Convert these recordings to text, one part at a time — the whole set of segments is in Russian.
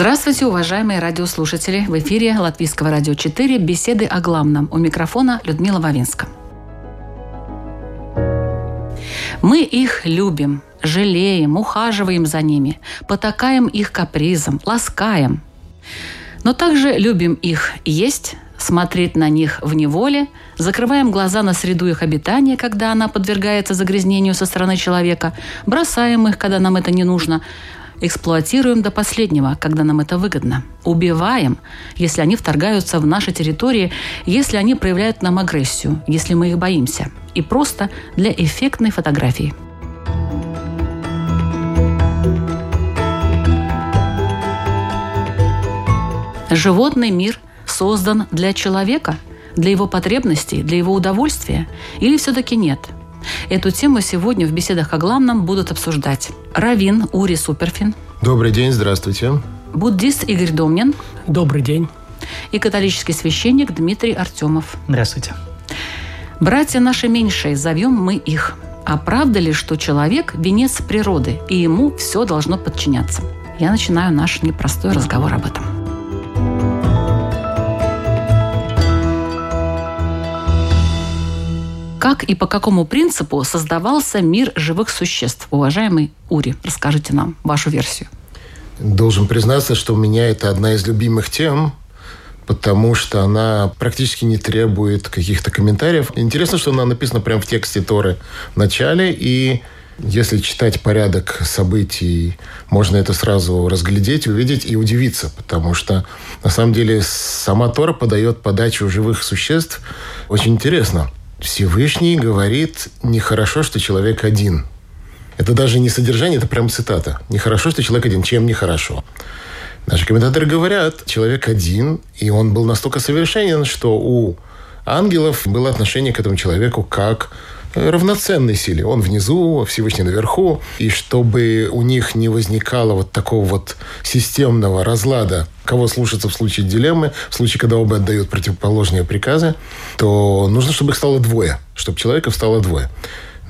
Здравствуйте, уважаемые радиослушатели! В эфире Латвийского радио 4 «Беседы о главном». У микрофона Людмила Вавинска. Мы их любим, жалеем, ухаживаем за ними, потакаем их капризам, ласкаем. Но также любим их есть, смотреть на них в неволе, закрываем глаза на среду их обитания, когда она подвергается загрязнению со стороны человека, бросаем их, когда нам это не нужно, эксплуатируем до последнего, когда нам это выгодно. Убиваем, если они вторгаются в наши территории, если они проявляют нам агрессию, если мы их боимся. И просто для эффектной фотографии. Животный мир создан для человека, для его потребностей, для его удовольствия? Или все-таки нет? Эту тему сегодня в беседах о главном будут обсуждать Равин Ури Суперфин, Добрый день, здравствуйте. буддист Игорь Домнин Добрый день. и католический священник Дмитрий Артемов. Здравствуйте. Братья наши меньшие, зовем мы их. А правда ли, что человек – венец природы, и ему все должно подчиняться? Я начинаю наш непростой разговор об этом. Как и по какому принципу создавался мир живых существ? Уважаемый Ури, расскажите нам вашу версию. Должен признаться, что у меня это одна из любимых тем, потому что она практически не требует каких-то комментариев. Интересно, что она написана прямо в тексте Торы в начале, и если читать порядок событий, можно это сразу разглядеть, увидеть и удивиться, потому что на самом деле сама Тора подает подачу живых существ очень интересно. Всевышний говорит, нехорошо, что человек один. Это даже не содержание, это прям цитата. Нехорошо, что человек один. Чем нехорошо? Наши комментаторы говорят, человек один, и он был настолько совершенен, что у ангелов было отношение к этому человеку как равноценной силе. Он внизу, Всевышний наверху. И чтобы у них не возникало вот такого вот системного разлада, кого слушаться в случае дилеммы, в случае, когда оба отдают противоположные приказы, то нужно, чтобы их стало двое, чтобы человеков стало двое.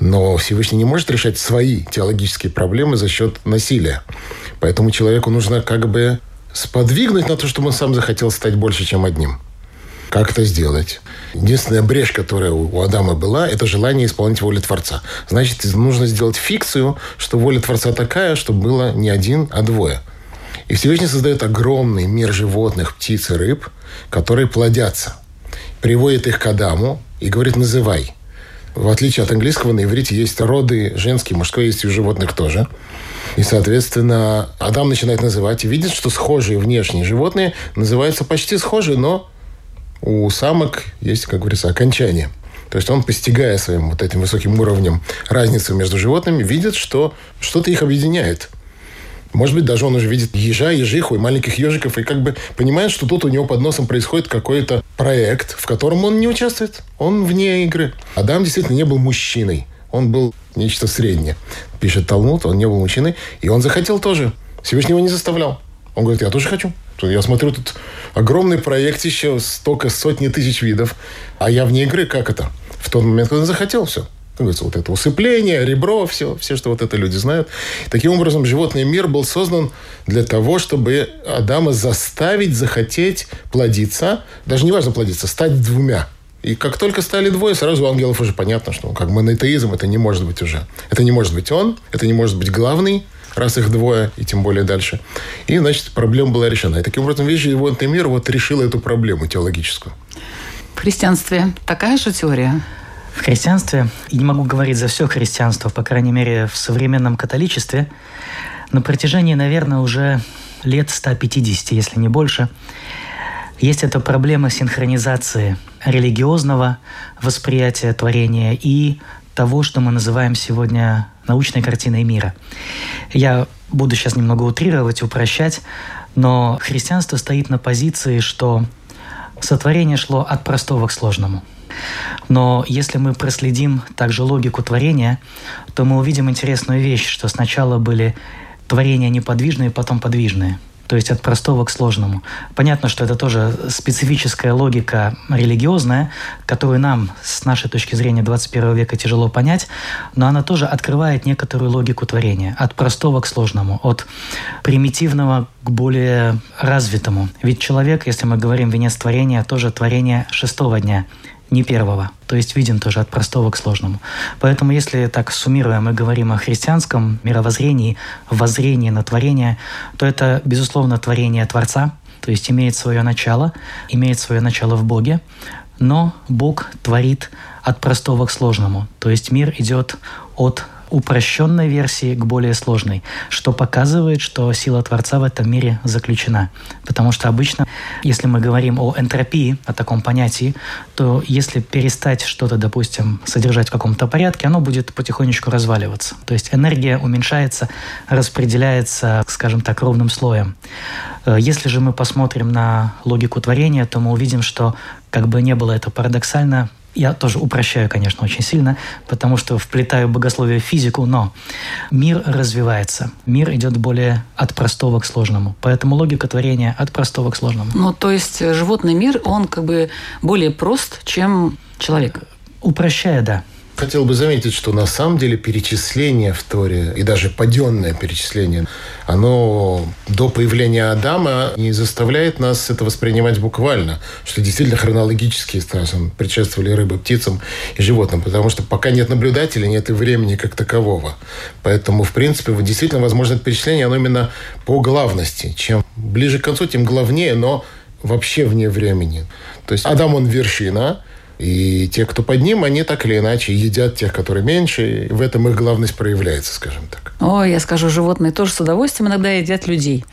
Но Всевышний не может решать свои теологические проблемы за счет насилия. Поэтому человеку нужно как бы сподвигнуть на то, чтобы он сам захотел стать больше, чем одним. Как это сделать? Единственная брешь, которая у Адама была, это желание исполнить волю Творца. Значит, нужно сделать фикцию, что воля Творца такая, чтобы было не один, а двое. И Всевышний создает огромный мир животных, птиц и рыб, которые плодятся. Приводит их к Адаму и говорит «называй». В отличие от английского, на иврите есть роды женские, мужской есть и у животных тоже. И, соответственно, Адам начинает называть и видит, что схожие внешние животные называются почти схожие, но у самок есть, как говорится, окончание. То есть он, постигая своим вот этим высоким уровнем разницу между животными, видит, что что-то их объединяет. Может быть, даже он уже видит ежа, ежиху и маленьких ежиков, и как бы понимает, что тут у него под носом происходит какой-то проект, в котором он не участвует. Он вне игры. Адам действительно не был мужчиной. Он был нечто среднее. Пишет Талмуд, он не был мужчиной, и он захотел тоже. Всевышний его не заставлял. Он говорит, я тоже хочу. Я смотрю, тут огромный проект еще, столько сотни тысяч видов, а я вне игры. Как это? В тот момент, когда захотел все. Говорится, вот это усыпление, ребро, все, все, что вот это люди знают. Таким образом, животный мир был создан для того, чтобы Адама заставить захотеть плодиться, даже не важно плодиться, стать двумя. И как только стали двое, сразу у ангелов уже понятно, что как монотеизм это не может быть уже. Это не может быть он, это не может быть главный, раз их двое, и тем более дальше. И, значит, проблема была решена. И таким образом весь животный мир вот решил эту проблему теологическую. В христианстве такая же теория? В христианстве, и не могу говорить за все христианство, по крайней мере, в современном католичестве, на протяжении, наверное, уже лет 150, если не больше, есть эта проблема синхронизации религиозного восприятия творения и того, что мы называем сегодня научной картиной мира. Я буду сейчас немного утрировать, упрощать, но христианство стоит на позиции, что сотворение шло от простого к сложному. Но если мы проследим также логику творения, то мы увидим интересную вещь, что сначала были творения неподвижные, потом подвижные – то есть от простого к сложному. Понятно, что это тоже специфическая логика религиозная, которую нам с нашей точки зрения 21 века тяжело понять, но она тоже открывает некоторую логику творения от простого к сложному, от примитивного к более развитому. Ведь человек, если мы говорим венец творения, тоже творение шестого дня – не первого. То есть виден тоже от простого к сложному. Поэтому если так суммируем и говорим о христианском мировоззрении, воззрении на творение, то это, безусловно, творение Творца, то есть имеет свое начало, имеет свое начало в Боге, но Бог творит от простого к сложному. То есть мир идет от упрощенной версии к более сложной, что показывает, что сила Творца в этом мире заключена. Потому что обычно, если мы говорим о энтропии, о таком понятии, то если перестать что-то, допустим, содержать в каком-то порядке, оно будет потихонечку разваливаться. То есть энергия уменьшается, распределяется, скажем так, ровным слоем. Э, если же мы посмотрим на логику творения, то мы увидим, что как бы не было это парадоксально, я тоже упрощаю, конечно, очень сильно, потому что вплетаю богословие в физику, но мир развивается. Мир идет более от простого к сложному. Поэтому логика творения от простого к сложному. Ну, то есть э, животный мир, он как бы более прост, чем человек. Упрощая, да. Хотел бы заметить, что на самом деле перечисление в Торе, и даже паденное перечисление, оно до появления Адама не заставляет нас это воспринимать буквально, что действительно хронологически скажем, предшествовали рыбы, птицам и животным, потому что пока нет наблюдателя, нет и времени как такового. Поэтому, в принципе, действительно возможно это перечисление, оно именно по главности. Чем ближе к концу, тем главнее, но вообще вне времени. То есть Адам, он вершина, и те, кто под ним, они так или иначе едят тех, которые меньше. И в этом их главность проявляется, скажем так. О, я скажу, животные тоже с удовольствием иногда едят людей.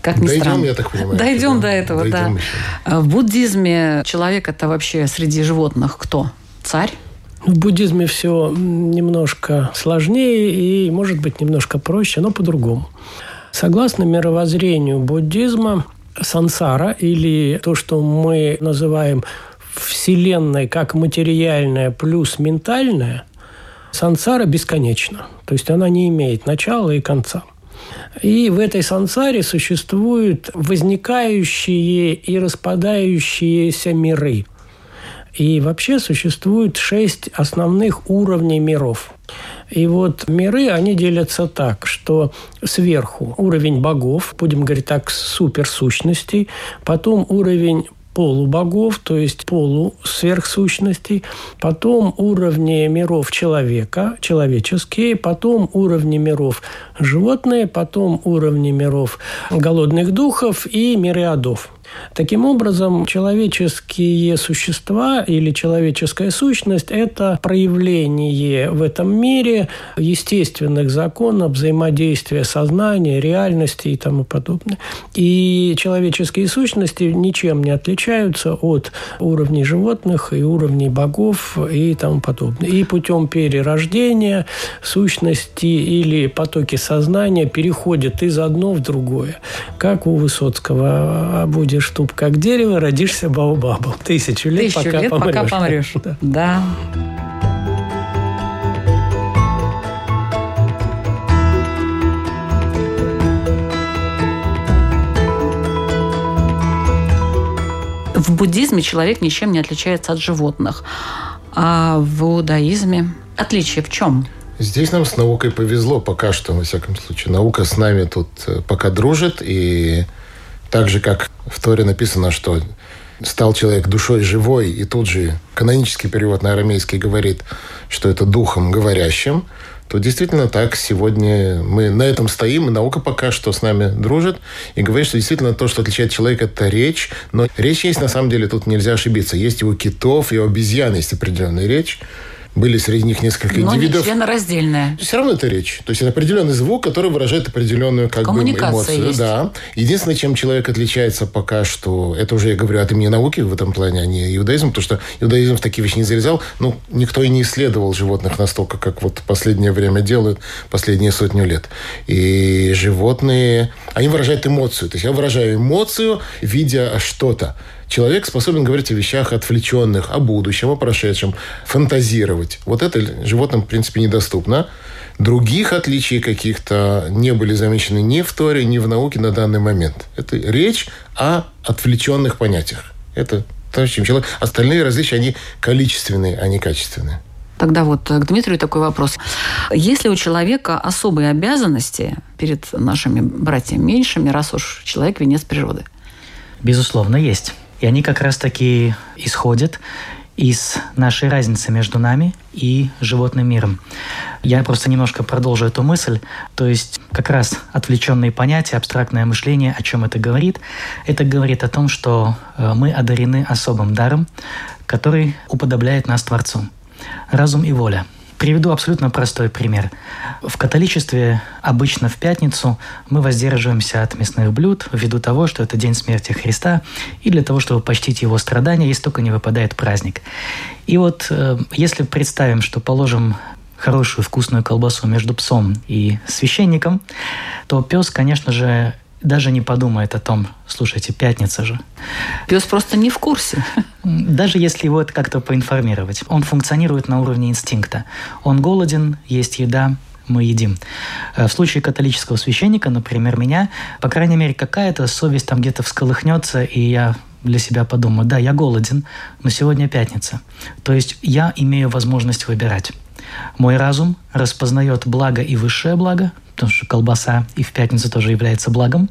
Как ни Дойдем, странно. я так понимаю. Дойдем да? до этого, Дойдем да. еще. А В буддизме человек это вообще среди животных кто? Царь? В буддизме все немножко сложнее и, может быть, немножко проще, но по-другому. Согласно мировоззрению буддизма, сансара или то, что мы называем Вселенной как материальная плюс ментальная, сансара бесконечна. То есть она не имеет начала и конца. И в этой сансаре существуют возникающие и распадающиеся миры. И вообще существует шесть основных уровней миров. И вот миры, они делятся так, что сверху уровень богов, будем говорить так, суперсущностей, потом уровень полубогов, то есть полусверхсущностей, потом уровни миров человека, человеческие, потом уровни миров животные, потом уровни миров голодных духов и миры адов. Таким образом, человеческие существа или человеческая сущность – это проявление в этом мире естественных законов взаимодействия сознания, реальности и тому подобное. И человеческие сущности ничем не отличаются от уровней животных и уровней богов и тому подобное. И путем перерождения сущности или потоки сознания переходят из одно в другое. Как у Высоцкого «Будешь туп, как дерево, родишься баобабом». Тысячу лет, Тысячу пока лет, помрешь. пока помрешь. Да. Да. В буддизме человек ничем не отличается от животных. А в иудаизме отличие в чем? Здесь нам с наукой повезло пока что, во всяком случае. Наука с нами тут э, пока дружит. И так же, как в Торе написано, что стал человек душой живой, и тут же канонический перевод на арамейский говорит, что это духом говорящим, то действительно так сегодня мы на этом стоим, и наука пока что с нами дружит и говорит, что действительно то, что отличает человека, это речь. Но речь есть, на самом деле, тут нельзя ошибиться. Есть и у китов, и у обезьян есть определенная речь. Были среди них несколько Но не индивидов. членораздельная. Все равно это речь. То есть это определенный звук, который выражает определенную как бы, эмоцию. есть. Да. Единственное, чем человек отличается пока что, это уже я говорю от имени науки в этом плане, а не иудаизм, потому что иудаизм в такие вещи не залезал. Ну, никто и не исследовал животных настолько, как вот последнее время делают, последние сотню лет. И животные, они выражают эмоцию. То есть я выражаю эмоцию, видя что-то. Человек способен говорить о вещах отвлеченных, о будущем, о прошедшем, фантазировать. Вот это животным, в принципе, недоступно. Других отличий каких-то не были замечены ни в Торе, ни в науке на данный момент. Это речь о отвлеченных понятиях. Это то, с чем человек... Остальные различия, они количественные, а не качественные. Тогда вот к Дмитрию такой вопрос. Есть ли у человека особые обязанности перед нашими братьями меньшими, раз уж человек венец природы? Безусловно, есть. И они как раз-таки исходят из нашей разницы между нами и животным миром. Я просто немножко продолжу эту мысль. То есть как раз отвлеченные понятия, абстрактное мышление, о чем это говорит? Это говорит о том, что э, мы одарены особым даром, который уподобляет нас Творцу. Разум и воля – Приведу абсолютно простой пример. В католичестве обычно в пятницу мы воздерживаемся от мясных блюд ввиду того, что это день смерти Христа, и для того, чтобы почтить его страдания, если только не выпадает праздник. И вот э, если представим, что положим хорошую вкусную колбасу между псом и священником, то пес, конечно же, даже не подумает о том, слушайте, пятница же. Пес просто не в курсе. Даже если его это как-то поинформировать. Он функционирует на уровне инстинкта. Он голоден, есть еда, мы едим. Э, в случае католического священника, например, меня, по крайней мере, какая-то совесть там где-то всколыхнется, и я для себя подумаю, да, я голоден, но сегодня пятница. То есть я имею возможность выбирать. Мой разум распознает благо и высшее благо, потому что колбаса и в пятницу тоже является благом,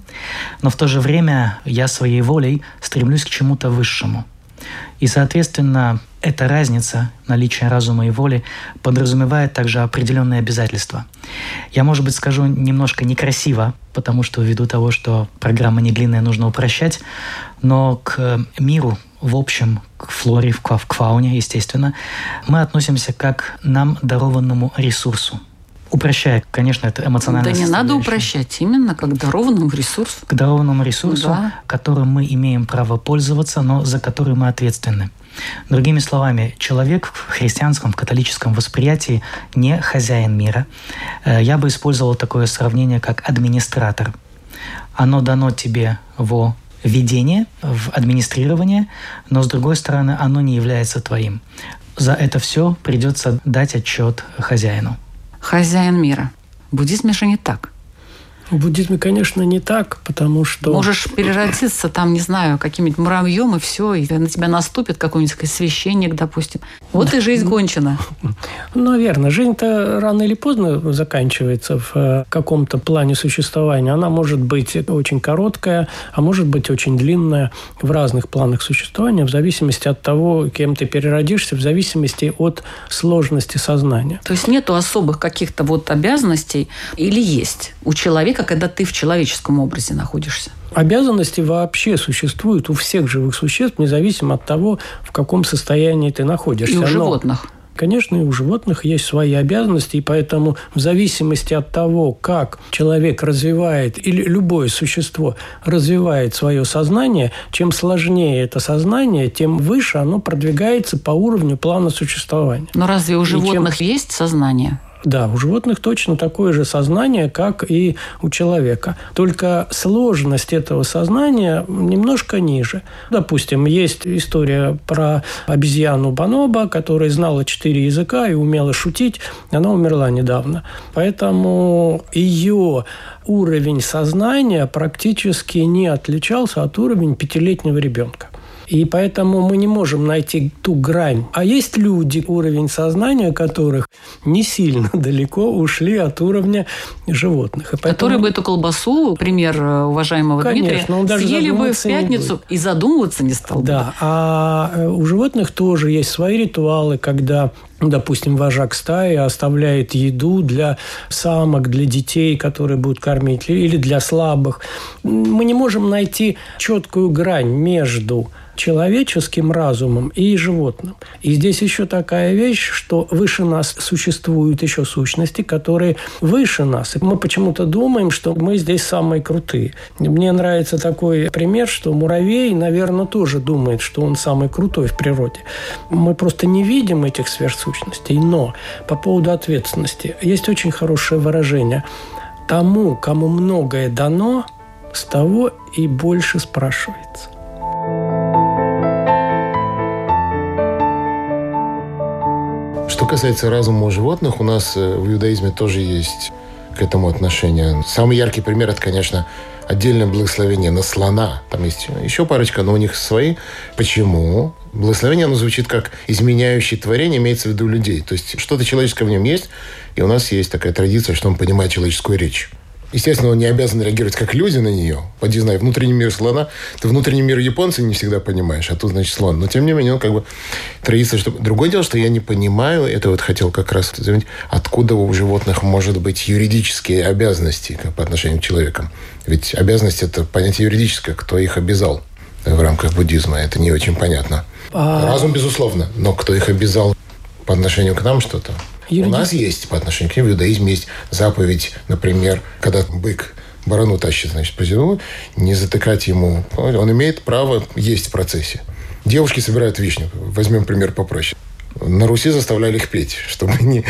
но в то же время я своей волей стремлюсь к чему-то высшему. И, соответственно, эта разница наличия разума и воли подразумевает также определенные обязательства. Я, может быть, скажу немножко некрасиво, потому что ввиду того, что программа не длинная, нужно упрощать, но к миру в общем, к флоре, к фауне, естественно, мы относимся как к нам дарованному ресурсу – Упрощая, конечно, это эмоционально. Да не надо упрощать, именно как дарованному ресурсу. К дарованному ресурсу, да. которым мы имеем право пользоваться, но за который мы ответственны. Другими словами, человек в христианском, в католическом восприятии не хозяин мира. Э, я бы использовал такое сравнение, как администратор. Оно дано тебе во ведение, в администрирование, но с другой стороны, оно не является твоим. За это все придется дать отчет хозяину хозяин мира. В буддизме же не так. В буддизме, конечно, не так, потому что... Можешь переродиться там, не знаю, каким-нибудь муравьем, и все, и на тебя наступит какой-нибудь священник, допустим. Вот и жизнь кончена. Верно. Жизнь-то рано или поздно заканчивается в э, каком-то плане существования. Она может быть очень короткая, а может быть очень длинная в разных планах существования, в зависимости от того, кем ты переродишься, в зависимости от сложности сознания. То есть нету особых каких-то вот обязанностей или есть у человека, когда ты в человеческом образе находишься? Обязанности вообще существуют у всех живых существ, независимо от того, в каком состоянии ты находишься. И у Но, животных. Конечно, и у животных есть свои обязанности, и поэтому в зависимости от того, как человек развивает, или любое существо развивает свое сознание, чем сложнее это сознание, тем выше оно продвигается по уровню плана существования. Но разве у животных чем... есть сознание? Да, у животных точно такое же сознание, как и у человека. Только сложность этого сознания немножко ниже. Допустим, есть история про обезьяну Баноба, которая знала четыре языка и умела шутить. Она умерла недавно. Поэтому ее уровень сознания практически не отличался от уровня пятилетнего ребенка. И поэтому мы не можем найти ту грань. А есть люди, уровень сознания которых не сильно далеко ушли от уровня животных. И поэтому... Которые бы эту колбасу, пример э, уважаемого Конечно, Дмитрия, он даже съели бы в пятницу и задумываться не стал. Да, бы. а э, у животных тоже есть свои ритуалы, когда допустим, вожак стаи оставляет еду для самок, для детей, которые будут кормить, или для слабых. Мы не можем найти четкую грань между человеческим разумом и животным. И здесь еще такая вещь, что выше нас существуют еще сущности, которые выше нас. И мы почему-то думаем, что мы здесь самые крутые. Мне нравится такой пример, что муравей, наверное, тоже думает, что он самый крутой в природе. Мы просто не видим этих сверхсущностей. Но по поводу ответственности есть очень хорошее выражение. Тому, кому многое дано, с того и больше спрашивается. Что касается разума у животных, у нас э, в иудаизме тоже есть к этому отношение. Самый яркий пример – это, конечно, отдельное благословение на слона. Там есть еще парочка, но у них свои. Почему? Благословение, оно звучит как изменяющее творение, имеется в виду людей. То есть что-то человеческое в нем есть, и у нас есть такая традиция, что он понимает человеческую речь. Естественно, он не обязан реагировать как люди на нее. Поди знай, внутренний мир слона, ты внутренний мир японца не всегда понимаешь, а тут, значит, слон. Но, тем не менее, он как бы традиция, что... Другое дело, что я не понимаю, это вот хотел как раз заметить, откуда у животных может быть юридические обязанности как по отношению к человекам. Ведь обязанность – это понятие юридическое, кто их обязал в рамках буддизма, это не очень понятно. А... Разум, безусловно, но кто их обязал по отношению к нам что-то, Юридически. У нас есть по отношению к ним в иудаизме есть заповедь, например, когда бык барану тащит, значит, по зерну, не затыкать ему. Он имеет право есть в процессе. Девушки собирают вишню. Возьмем пример попроще. На Руси заставляли их петь, чтобы не...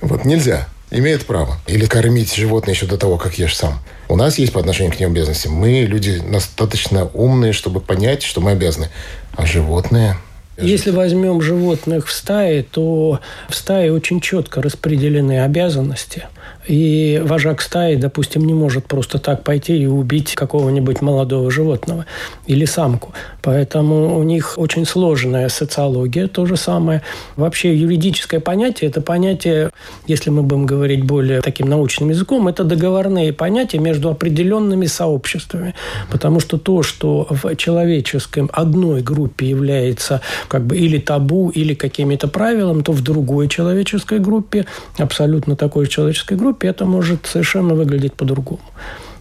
Вот нельзя. Имеет право. Или кормить животное еще до того, как ешь сам. У нас есть по отношению к ним обязанности. Мы люди достаточно умные, чтобы понять, что мы обязаны. А животные если возьмем животных в стае, то в стае очень четко распределены обязанности. И вожак стаи, допустим, не может просто так пойти и убить какого-нибудь молодого животного или самку. Поэтому у них очень сложная социология, то же самое. Вообще юридическое понятие – это понятие, если мы будем говорить более таким научным языком, это договорные понятия между определенными сообществами. Потому что то, что в человеческом одной группе является как бы или табу, или какими-то правилами, то в другой человеческой группе, абсолютно такой человеческой группе, группе это может совершенно выглядеть по-другому.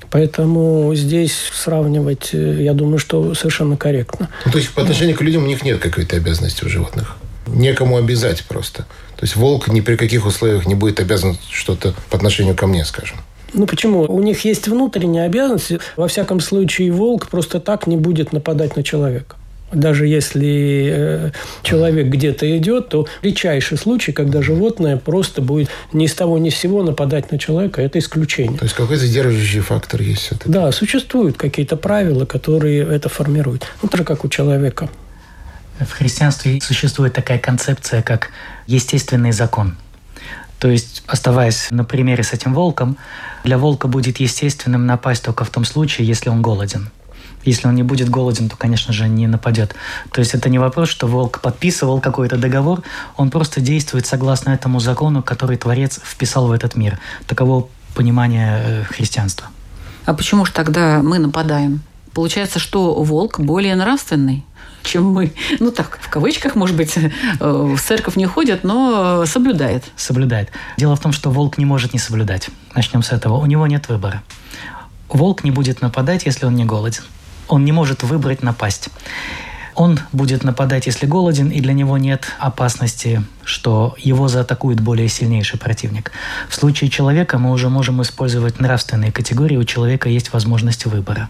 Поэтому здесь сравнивать, э, я думаю, что совершенно корректно. Ну, то есть по отношению к людям у них нет какой-то обязанности у животных? Некому обязать просто. То есть волк ни при каких условиях не будет обязан что-то по отношению ко мне, скажем. Ну почему? У них есть внутренние обязанности. Во всяком случае, волк просто так не будет нападать на человека. Даже если э, человек где-то идет, то редчайший случай, когда животное просто будет ни с того ни с сего нападать на человека, это исключение. То есть какой-то сдерживающий фактор есть все-таки? Да, существуют какие-то правила, которые это формируют. Ну, так же, как у человека. В христианстве существует такая концепция, как естественный закон. То есть, оставаясь на примере с этим волком, для волка будет естественным напасть только в том случае, если он голоден. Если он не будет голоден, то, конечно же, не нападет. То есть это не вопрос, что волк подписывал какой-то договор, он просто действует согласно этому закону, который Творец вписал в этот мир. Таково понимание э, христианства. А почему же тогда мы нападаем? Получается, что волк более нравственный? чем мы. Ну так, в кавычках, может быть, э, в церковь не ходит, но соблюдает. Соблюдает. Дело в том, что волк не может не соблюдать. Начнем с этого. У него нет выбора. Волк не будет нападать, если он не голоден он не может выбрать напасть. Он будет нападать, если голоден, и для него нет опасности, что его заатакует более сильнейший противник. В случае человека мы уже можем использовать нравственные категории, у человека есть возможность выбора.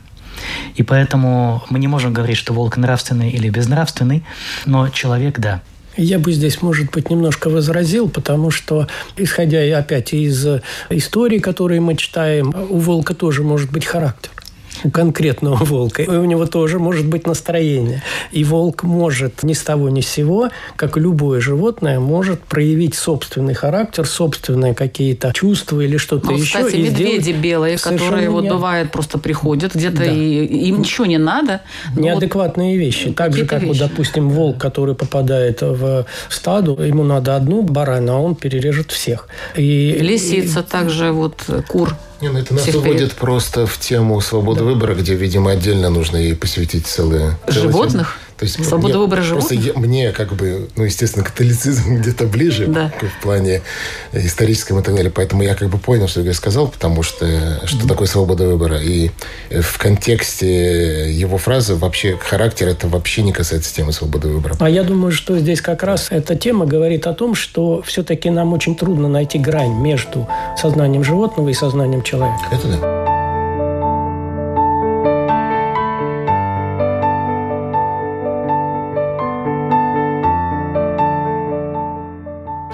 И поэтому мы не можем говорить, что волк нравственный или безнравственный, но человек – да. Я бы здесь, может быть, немножко возразил, потому что, исходя опять из истории, которые мы читаем, у волка тоже может быть характер у конкретного волка. И у него тоже может быть настроение. И волк может ни с того ни с сего, как любое животное, может проявить собственный характер, собственные какие-то чувства или что-то ну, еще. Кстати, медведи белые, которые вот бывает просто приходят где-то, да. и им ничего не надо. Неадекватные вот вещи. Так же, как, вещи. вот, допустим, волк, который попадает в стаду, ему надо одну барана, а он перережет всех. И, Лисица и... также, вот кур не, ну это нас Всех уводит перед... просто в тему свободы да. выбора, где, видимо, отдельно нужно ей посвятить целые... Животных? То есть Свобода мне- выбора Просто животных? я- мне, как бы, ну, естественно, католицизм где-то ближе Да. в плане историческом и так далее. Поэтому я как бы понял, что я сказал, потому что что такое свобода выбора. И э, в контексте его фразы вообще характер это вообще не касается темы свободы выбора. А я думаю, что здесь как раз эта тема говорит о том, что все-таки нам очень трудно найти грань между сознанием животного и сознанием человека. Это да.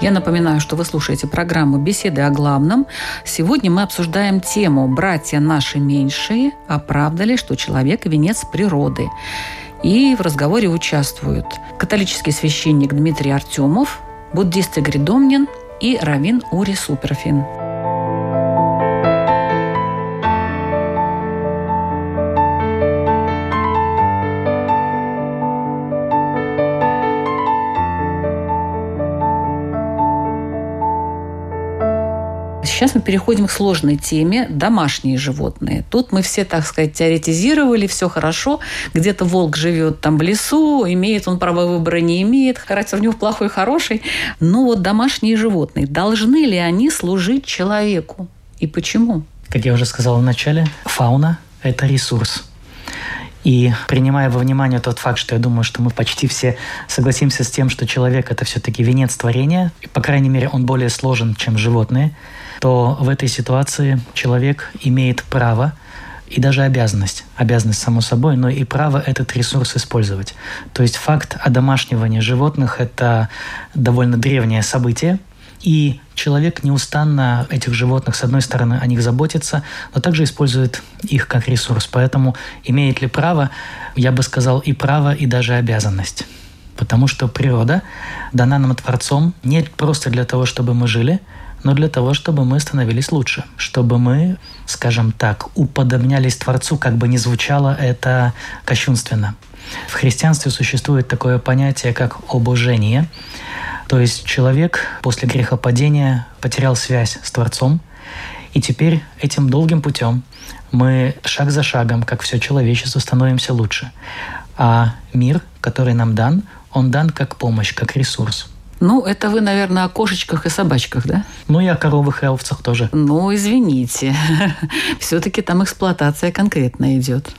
Я напоминаю, что вы слушаете программу «Беседы о главном». Сегодня мы обсуждаем тему «Братья наши меньшие. А правда ли, что человек – венец природы?» И в разговоре участвуют католический священник Дмитрий Артемов, буддист Игорь Домнин и раввин Ури Суперфин. Сейчас мы переходим к сложной теме – домашние животные. Тут мы все, так сказать, теоретизировали, все хорошо. Где-то волк живет там в лесу, имеет он право выбора, не имеет, характер у него плохой, хороший. Но вот домашние животные, должны ли они служить человеку? И почему? Как я уже сказал в начале, фауна – это ресурс. И принимая во внимание тот факт, что я думаю, что мы почти все согласимся с тем, что человек – это все-таки венец творения, и, по крайней мере, он более сложен, чем животные, то в этой ситуации человек имеет право и даже обязанность, обязанность само собой, но и право этот ресурс использовать. То есть факт одомашнивания животных – это довольно древнее событие, и человек неустанно этих животных, с одной стороны, о них заботится, но также использует их как ресурс. Поэтому имеет ли право, я бы сказал, и право, и даже обязанность. Потому что природа дана нам Творцом не просто для того, чтобы мы жили, но для того, чтобы мы становились лучше, чтобы мы, скажем так, уподобнялись Творцу, как бы ни звучало это кощунственно. В христианстве существует такое понятие, как обожение. То есть человек после грехопадения потерял связь с Творцом, и теперь этим долгим путем мы шаг за шагом, как все человечество, становимся лучше. А мир, который нам дан, он дан как помощь, как ресурс. Ну, это вы, наверное, о кошечках и собачках, да? Ну и о коровах и овцах тоже. Ну, извините. Все-таки там эксплуатация конкретно идет.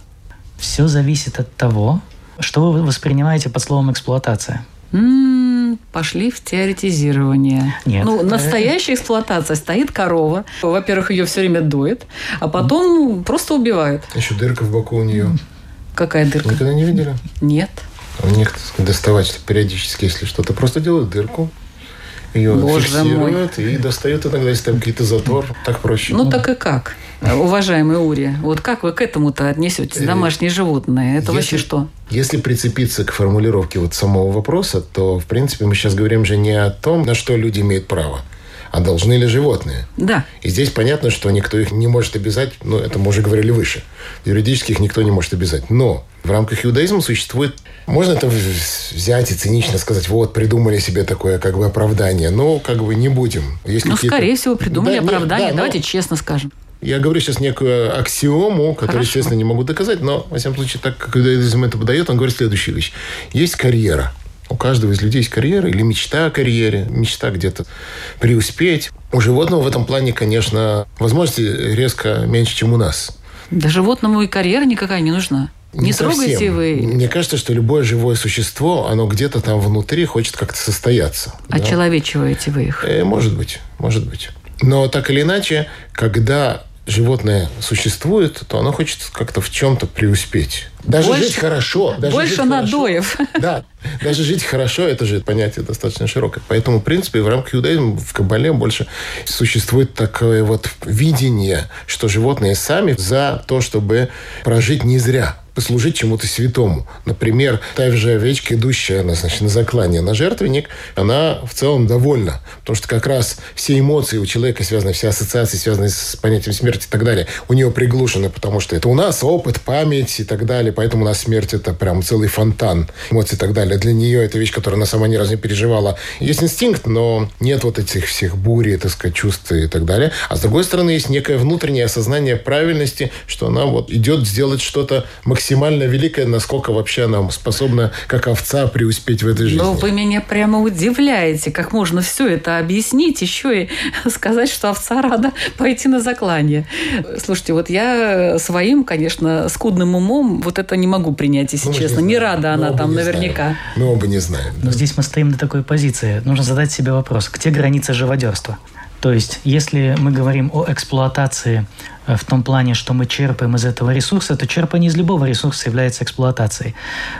Все зависит от того, что вы воспринимаете под словом эксплуатация. М, пошли в теоретизирование. Нет. Ну, настоящая эксплуатация. Стоит корова. Во-первых, ее все время доят, а потом просто убивают. Еще дырка в боку у нее. Какая дырка? Никогда не видели? Нет. У них сказать, доставать периодически, если что-то, просто делают дырку, ее Боже фиксируют и достают иногда, если там какие-то затвор. Так проще. Ну, так и как? Уважаемый Ури, вот как вы к этому-то отнесетесь? Э, Домашние животные. Это вообще Если- что? Если прицепиться к формулировке вот самого вопроса, то, в принципе, мы сейчас говорим же не о том, на что люди имеют право, а должны ли животные. Да. И здесь понятно, что никто их не может обязать, ну, это мы уже говорили выше. Юридически их никто не может обязать. Но в рамках иудаизма существует... Можно это взять и цинично сказать, вот, придумали себе такое как бы оправдание. Но как бы не будем. Есть Ну, скорее всего, придумали Да, нет, оправдание. да, но Давайте честно скажем. Я говорю сейчас некую аксиому, которую, Хорошо. естественно, не могу доказать, но, во всяком случае, так как иудаизм это подает, он говорит следующую вещь. Есть карьера. У каждого из людей есть карьера или мечта о карьере, мечта где-то преуспеть. У животного в этом плане, конечно, возможности резко меньше, чем у нас. Да животному и карьера никакая не нужна. Не, трогайте совсем. вы. Мне кажется, что любое живое существо, оно где-то там внутри хочет как-то состояться. да. Очеловечиваете вы их. Э, может быть, может быть. Но так или иначе, когда животное существует, то оно хочет как-то в чем-то преуспеть. Даже Больше- жить хорошо. Даже больше жить хорошо. надоев. Да, даже жить хорошо, это же понятие достаточно широкое. Поэтому, в принципе, в рамках иудаизма в Кабале больше существует такое вот видение, что животные сами за то, чтобы прожить не зря послужить чему-то святому. Например, та же овечка, идущая она, значит, на заклание на жертвенник, она в целом довольна. Потому что как раз все эмоции у человека связаны, все ассоциации, связанные с понятием смерти и так далее, у нее приглушены, потому что это у нас опыт, память и так далее. Поэтому у нас смерть это прям целый фонтан эмоций и так далее. Для нее это вещь, которую она сама ни разу не переживала. Есть инстинкт, но нет вот этих всех бури, так сказать, чувств и так далее. А с другой стороны, есть некое внутреннее осознание правильности, что она вот идет сделать что-то максимально максимально великая, насколько вообще она способна, как овца, преуспеть в этой жизни. Но вы меня прямо удивляете, как можно все это объяснить, еще и сказать, что овца рада пойти на заклание. Слушайте, вот я своим, конечно, скудным умом вот это не могу принять, если Ну, честно. не Не, рада Мы она там не наверняка. знаем. Мы оба не знаем. Но здесь мы стоим на такой позиции. Нужно задать себе вопрос, где граница живодерства? То есть, если мы говорим о эксплуатации в том плане, что мы черпаем из этого ресурса, то черпание из любого ресурса является эксплуатацией.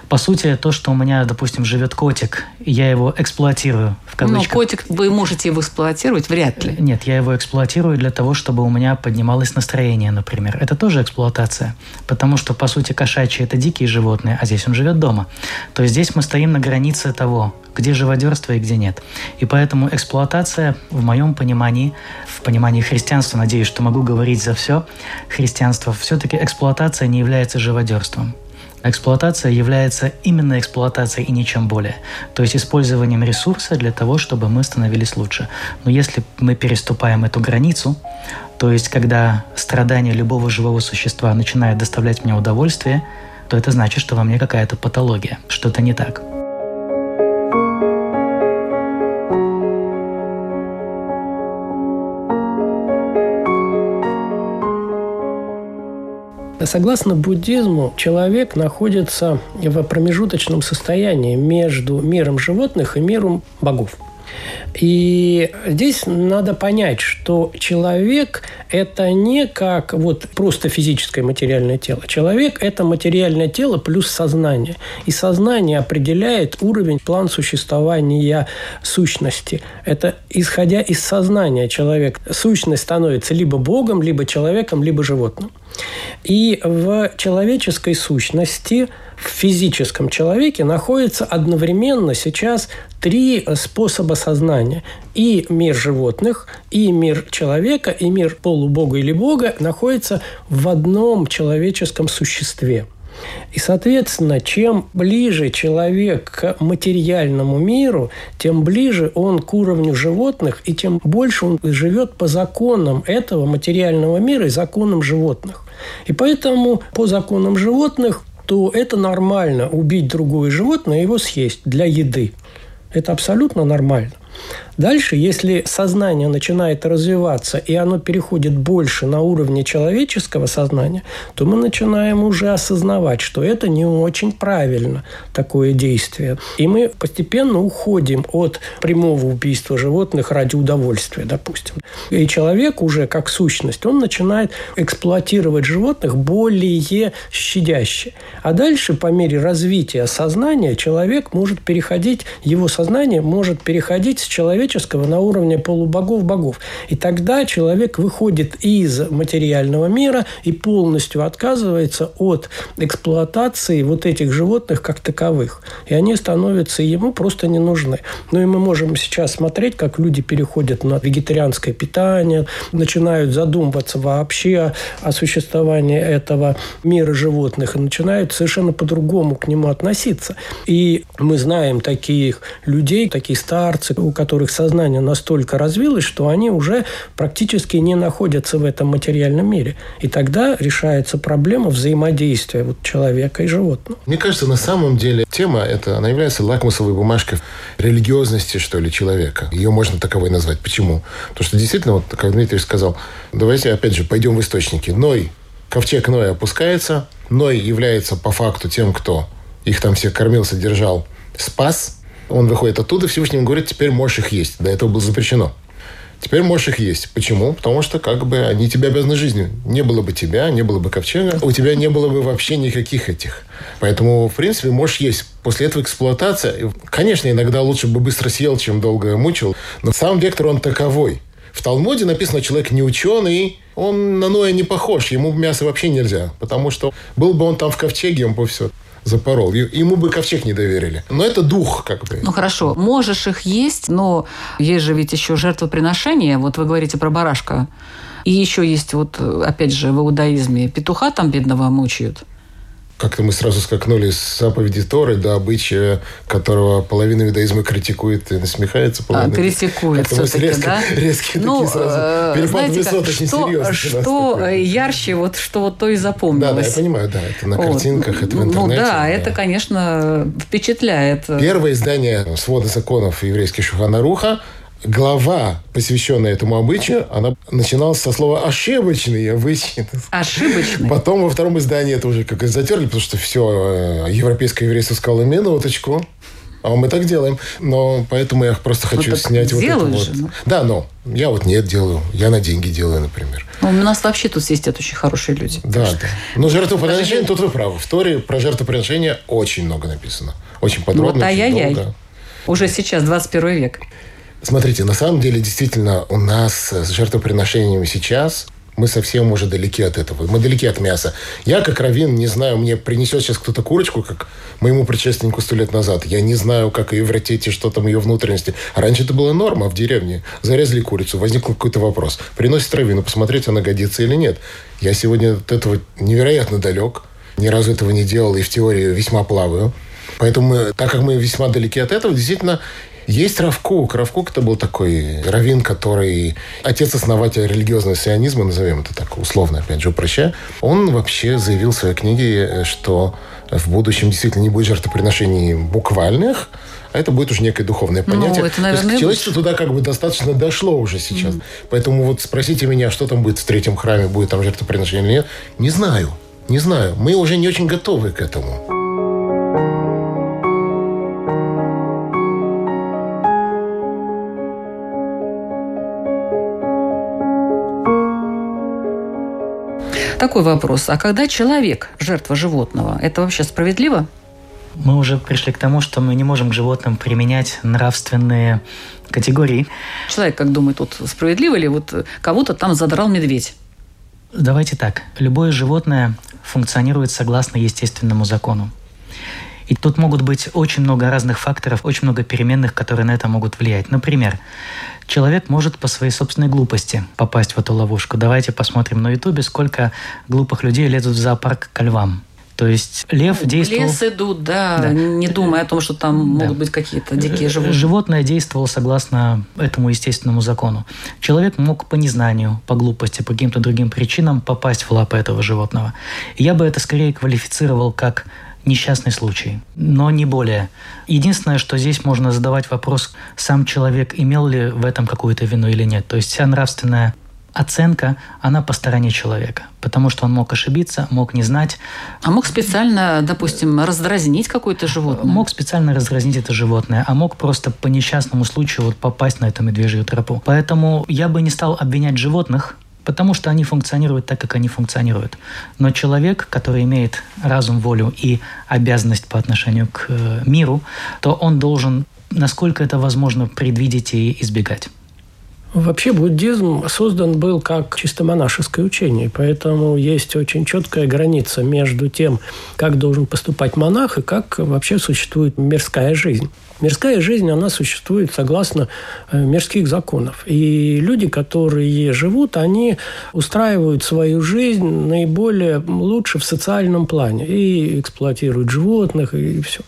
По сути, то, что у меня, допустим, живет котик, я его эксплуатирую, в кавычках. котик, вы можете его эксплуатировать? Вряд ли. Нет, я его эксплуатирую для того, чтобы у меня поднималось настроение, например. Это тоже эксплуатация. Потому что, по сути, кошачьи – это дикие животные, а здесь он живет дома. То есть здесь мы стоим на границе того, где живодерство и где нет. И поэтому эксплуатация, в моем понимании, в понимании христианства, надеюсь, что могу говорить за все, христианство, все-таки эксплуатация не является живодерством. Эксплуатация является именно эксплуатацией и ничем более. То есть использованием ресурса для того, чтобы мы становились лучше. Но если мы переступаем эту границу, то есть когда страдания любого живого существа начинают доставлять мне удовольствие, то это значит, что во мне какая-то патология, что-то не так. Согласно буддизму, человек находится в промежуточном состоянии между миром животных и миром богов. И здесь надо понять, что человек – это не как вот просто физическое материальное тело. Человек – это материальное тело плюс сознание. И сознание определяет уровень, план существования сущности. Это исходя из сознания человек. Сущность становится либо Богом, либо человеком, либо животным. И в человеческой сущности, в физическом человеке находится одновременно сейчас три способа сознания. И мир животных, и мир человека, и мир полубога или бога находится в одном человеческом существе. И, соответственно, чем ближе человек к материальному миру, тем ближе он к уровню животных, и тем больше он живет по законам этого материального мира и законам животных. И поэтому по законам животных то это нормально убить другое животное и его съесть для еды. Это абсолютно нормально. Дальше, если сознание начинает развиваться, и оно переходит больше на уровне человеческого сознания, то мы начинаем уже осознавать, что это не очень правильно, такое действие. И мы постепенно уходим от прямого убийства животных ради удовольствия, допустим. И человек уже как сущность, он начинает эксплуатировать животных более щадяще. А дальше, по мере развития сознания, человек может переходить, его сознание может переходить с человеческого на уровне полубогов-богов. И тогда человек выходит из материального мира и полностью отказывается от эксплуатации вот этих животных как таковых. И они становятся ему просто не нужны. Ну и мы можем сейчас смотреть, как люди переходят на вегетарианское питание, начинают задумываться вообще о существовании этого мира животных и начинают совершенно по-другому к нему относиться. И мы знаем таких людей, такие старцы, у которых сознание настолько развилось, что они уже практически не находятся в этом материальном мире. И тогда решается проблема взаимодействия вот человека и животного. Мне кажется, на самом деле тема эта, она является лакмусовой бумажкой религиозности, что ли, человека. Ее можно таковой назвать. Почему? Потому что действительно, вот как Дмитрий сказал, давайте опять же пойдем в источники. Ной, ковчег Ноя опускается. Ной является по факту тем, кто их там всех кормил, содержал, спас. Он выходит оттуда, Всевышний ему говорит, теперь можешь их есть. До этого было запрещено. Теперь можешь их есть. Почему? Потому что как бы они тебе обязаны жизнью. Не было бы тебя, не было бы ковчега, у тебя не было бы вообще никаких этих. Поэтому, в принципе, можешь есть. После этого эксплуатация. Конечно, иногда лучше бы быстро съел, чем долго мучил. Но сам вектор, он таковой. В Талмуде написано, человек не ученый, он на Ноя не похож, ему мясо вообще нельзя. Потому что был бы он там в ковчеге, он бы все запорол. Ему бы ковчег не доверили. Но это дух, как бы. Ну хорошо, можешь их есть, но есть же ведь еще жертвоприношение. Вот вы говорите про барашка. И еще есть вот, опять же, в иудаизме петуха там бедного мучают. Как-то мы сразу скакнули с заповеди Торы до обычая, которого половина иудаизма критикует и насмехается. А, критикует все-таки, резко, да? Резкие ну, такие сразу э, перепад знаете, высот очень что, серьезный. Что ярче, вот что вот то и Да, запомнилось. да, я понимаю, да, это на Вот. картинках, это в Ну интернете. да, это, конечно, впечатляет. Первое издание свода законов еврейских Шуханаруха глава, посвященная этому обычаю, она начиналась со слова «ошибочный обычай». Ошибочный. Потом во втором издании это уже как затерли, потому что все, европейское еврейство сказало «минуточку». А мы так делаем. Но поэтому я просто хочу так снять вот это вот. ну. Да, но я вот нет делаю. Я на деньги делаю, например. Ну, у нас вообще тут сидят очень хорошие люди. Да, да. Но жертвоприношение, тут вы правы. В Торе про жертвоприношение очень много написано. Очень подробно, Вот очень долго. Уже сейчас 21 век. Смотрите, на самом деле, действительно, у нас с жертвоприношениями сейчас мы совсем уже далеки от этого. Мы далеки от мяса. Я, как раввин, не знаю, мне принесет сейчас кто-то курочку, как моему предшественнику сто лет назад. Я не знаю, как ее вратить и что там ее внутренности. Раньше это была норма в деревне. Зарезали курицу, возник какой-то вопрос. Приносит раввину, посмотреть, она годится или нет. Я сегодня от этого невероятно далек. Ни разу этого не делал и в теории весьма плаваю. Поэтому, так как мы весьма далеки от этого, действительно, есть Равкук. Равкук это был такой раввин, который отец-основатель религиозного сионизма, назовем это так условно, опять же, упрощая. Он вообще заявил в своей книге, что в будущем действительно не будет жертвоприношений буквальных, а это будет уже некое духовное Ну, понятие. это, То наверное, и есть человечество туда как бы достаточно дошло уже сейчас. Поэтому вот спросите меня, что там будет в третьем храме, будет там жертвоприношение или нет, не знаю. Не знаю. Мы уже не очень готовы к этому. Такой вопрос. А когда человек жертва животного, это вообще справедливо? Мы уже пришли к тому, что мы не можем к животным применять нравственные категории. Человек, как думает, тут справедливо ли вот кого-то там задрал медведь? Давайте так. Любое животное функционирует согласно естественному закону. И тут могут быть очень много разных факторов, очень много переменных, которые на это могут влиять. Например, человек может по своей собственной глупости попасть в эту ловушку. Давайте посмотрим на Ютубе, сколько глупых людей лезут в зоопарк к львам. То есть лев В действовал... лес идут, да, Да. не думая о том, что там Да. могут быть какие-то дикие Э, животные. Животное действовало согласно этому естественному закону. Человек мог по незнанию, по глупости, по каким-то другим причинам попасть в лапы этого животного. Я бы это скорее квалифицировал как несчастный случай, но не более. Единственное, что здесь можно задавать вопрос, сам человек имел ли в этом какую-то вину или нет. То есть вся нравственная оценка, она по стороне человека. Потому что он мог ошибиться, мог не знать, А мог специально, допустим, раздразнить какое-то животное? Мог специально раздразнить это животное, а мог просто по несчастному случаю вот попасть на эту медвежью тропу. Поэтому я бы не стал обвинять животных, потому что они функционируют так, как они функционируют. Но человек, который имеет разум, волю и обязанность по отношению к э, миру, то он должен, насколько это возможно, предвидеть и избегать. Вообще буддизм создан был как чисто монашеское учение, поэтому есть очень четкая граница между тем, как должен поступать монах и как вообще существует мирская жизнь. Мирская жизнь, она существует согласно э, мирских законов. И люди, которые живут, они устраивают свою жизнь наиболее лучше в социальном плане. И эксплуатируют животных, и все.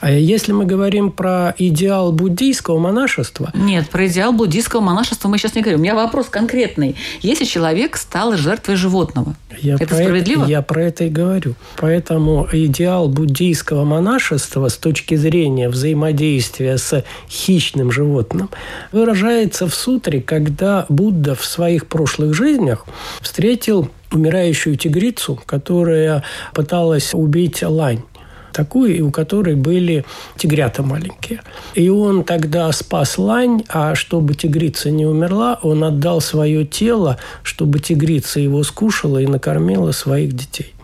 А если мы говорим про идеал буддийского монашества, Нет, про идеал буддийского монашества мы сейчас не говорим. У меня вопрос конкретный. Если человек стал жертвой животного, Я это про справедливо? я про это и говорю. Поэтому идеал буддийского монашества с точки зрения взаимодействия с хищным животным выражается в сутре, когда Будда в своих прошлых жизнях встретил умирающую тигрицу, которая пыталась убить лань такую, у которой были тигрята маленькие. И он тогда спас лань, а чтобы тигрица не умерла, он отдал свое тело, чтобы тигрица его скушала и накормила своих детей.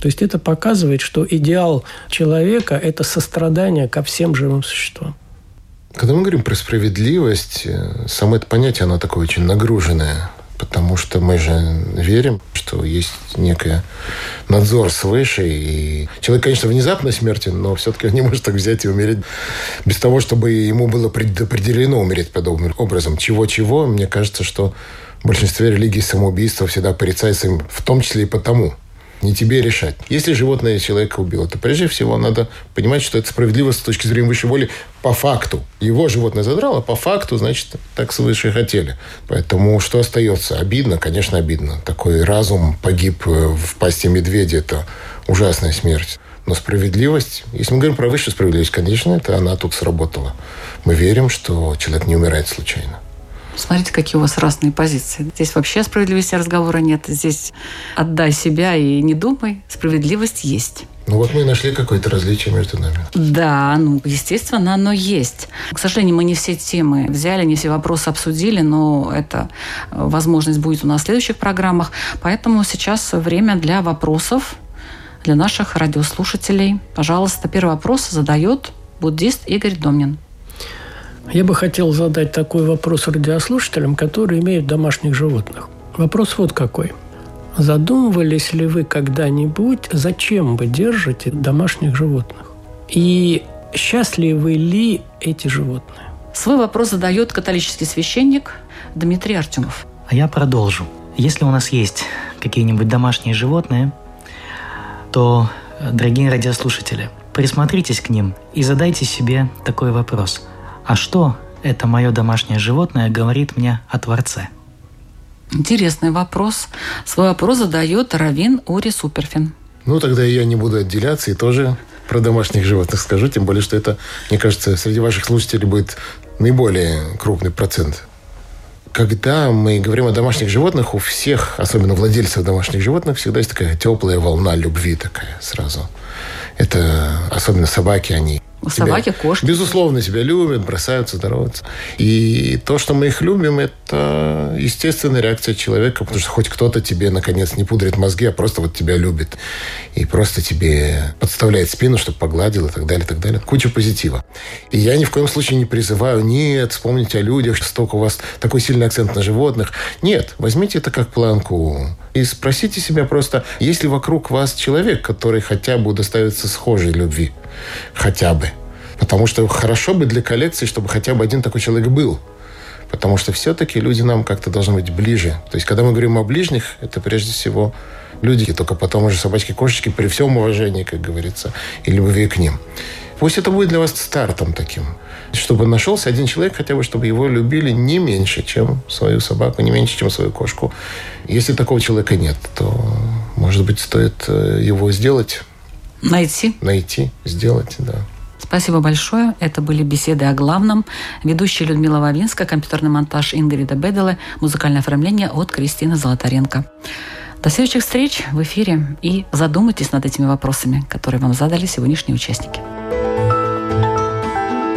То есть это показывает, что идеал человека – это сострадание ко всем живым существам. Когда мы говорим про справедливость, э, само это понятие, оно такое очень нагруженное. Потому что мы же верим, что есть некий надзор свыше. И человек, конечно, внезапно смертен, но все-таки он не может так взять и умереть без того, чтобы ему было предопределено умереть подобным образом. Чего-чего, мне кажется, что в большинстве религий самоубийство всегда порицается им, в том числе и потому. Не тебе решать. Если животное человека убило, то прежде всего надо понимать, что это справедливо с точки зрения высшей воли по факту. Его животное задрало, по факту, значит, так свыше хотели. Поэтому что остается? Обидно, конечно, обидно. Такой разум погиб э, в пасти медведя. Это ужасная смерть. Но справедливость, если мы говорим про высшую справедливость, конечно, это она тут сработала. Мы верим, что человек не умирает случайно. Смотрите, какие у вас разные позиции. Здесь вообще справедливости разговора нет. Здесь отдай себя и не думай. Справедливость есть. Ну вот мы и нашли какое-то различие между нами. Да, ну, естественно, оно есть. К сожалению, мы не все темы взяли, не все вопросы обсудили, но эта возможность будет у нас в следующих программах. Поэтому сейчас время для вопросов для наших радиослушателей. Пожалуйста, первый вопрос задает буддист Игорь Домнин. Я бы хотел задать такой вопрос радиослушателям, которые имеют домашних животных. Вопрос вот какой. Задумывались ли вы когда-нибудь, зачем вы держите домашних животных? И счастливы ли эти животные? Свой вопрос задает католический священник Дмитрий Артемов. А я продолжу. Если у нас есть какие-нибудь домашние животные, то, дорогие радиослушатели, присмотритесь к ним и задайте себе такой вопрос – а что это мое домашнее животное говорит мне о Творце? Интересный вопрос. Свой вопрос задает Равин Ури Суперфин. Ну, тогда я не буду отделяться и тоже про домашних животных скажу, тем более, что это, мне кажется, среди ваших слушателей будет наиболее крупный процент. Когда мы говорим о домашних животных, у всех, особенно владельцев домашних животных, всегда есть такая теплая волна любви такая сразу. Это особенно собаки, они Собаки, кошки. Безусловно, тебя любят, бросаются, здороваются. И то, что мы их любим, это естественная реакция человека, потому что хоть кто-то тебе, наконец, не пудрит мозги, а просто вот тебя любит. И просто тебе подставляет спину, чтобы погладил и так далее, и так далее. Куча позитива. И я ни в коем случае не призываю, нет, вспомните о людях, столько у вас такой сильный акцент на животных. Нет, возьмите это как планку и спросите себя просто, есть ли вокруг вас человек, который хотя бы удоставится схожей любви. Хотя бы. Потому что хорошо бы для коллекции, чтобы хотя бы один такой человек был. Потому что все-таки люди нам как-то должны быть ближе. То есть, когда мы говорим о ближних, это прежде всего люди, и только потом уже собачки-кошечки при всем уважении, как говорится, и любви к ним. Пусть это будет для вас стартом таким. Чтобы нашелся один человек, хотя бы, чтобы его любили не меньше, чем свою собаку, не меньше, чем свою кошку. Если такого человека нет, то, может быть, стоит э, его сделать. Найти. Найти, сделать, да. Спасибо большое. Это были беседы о главном. Ведущая Людмила Вавинска, компьютерный монтаж Ингрида Беделе, музыкальное оформление от Кристины Золотаренко. До следующих встреч в эфире и задумайтесь над этими вопросами, которые вам задали сегодняшние участники.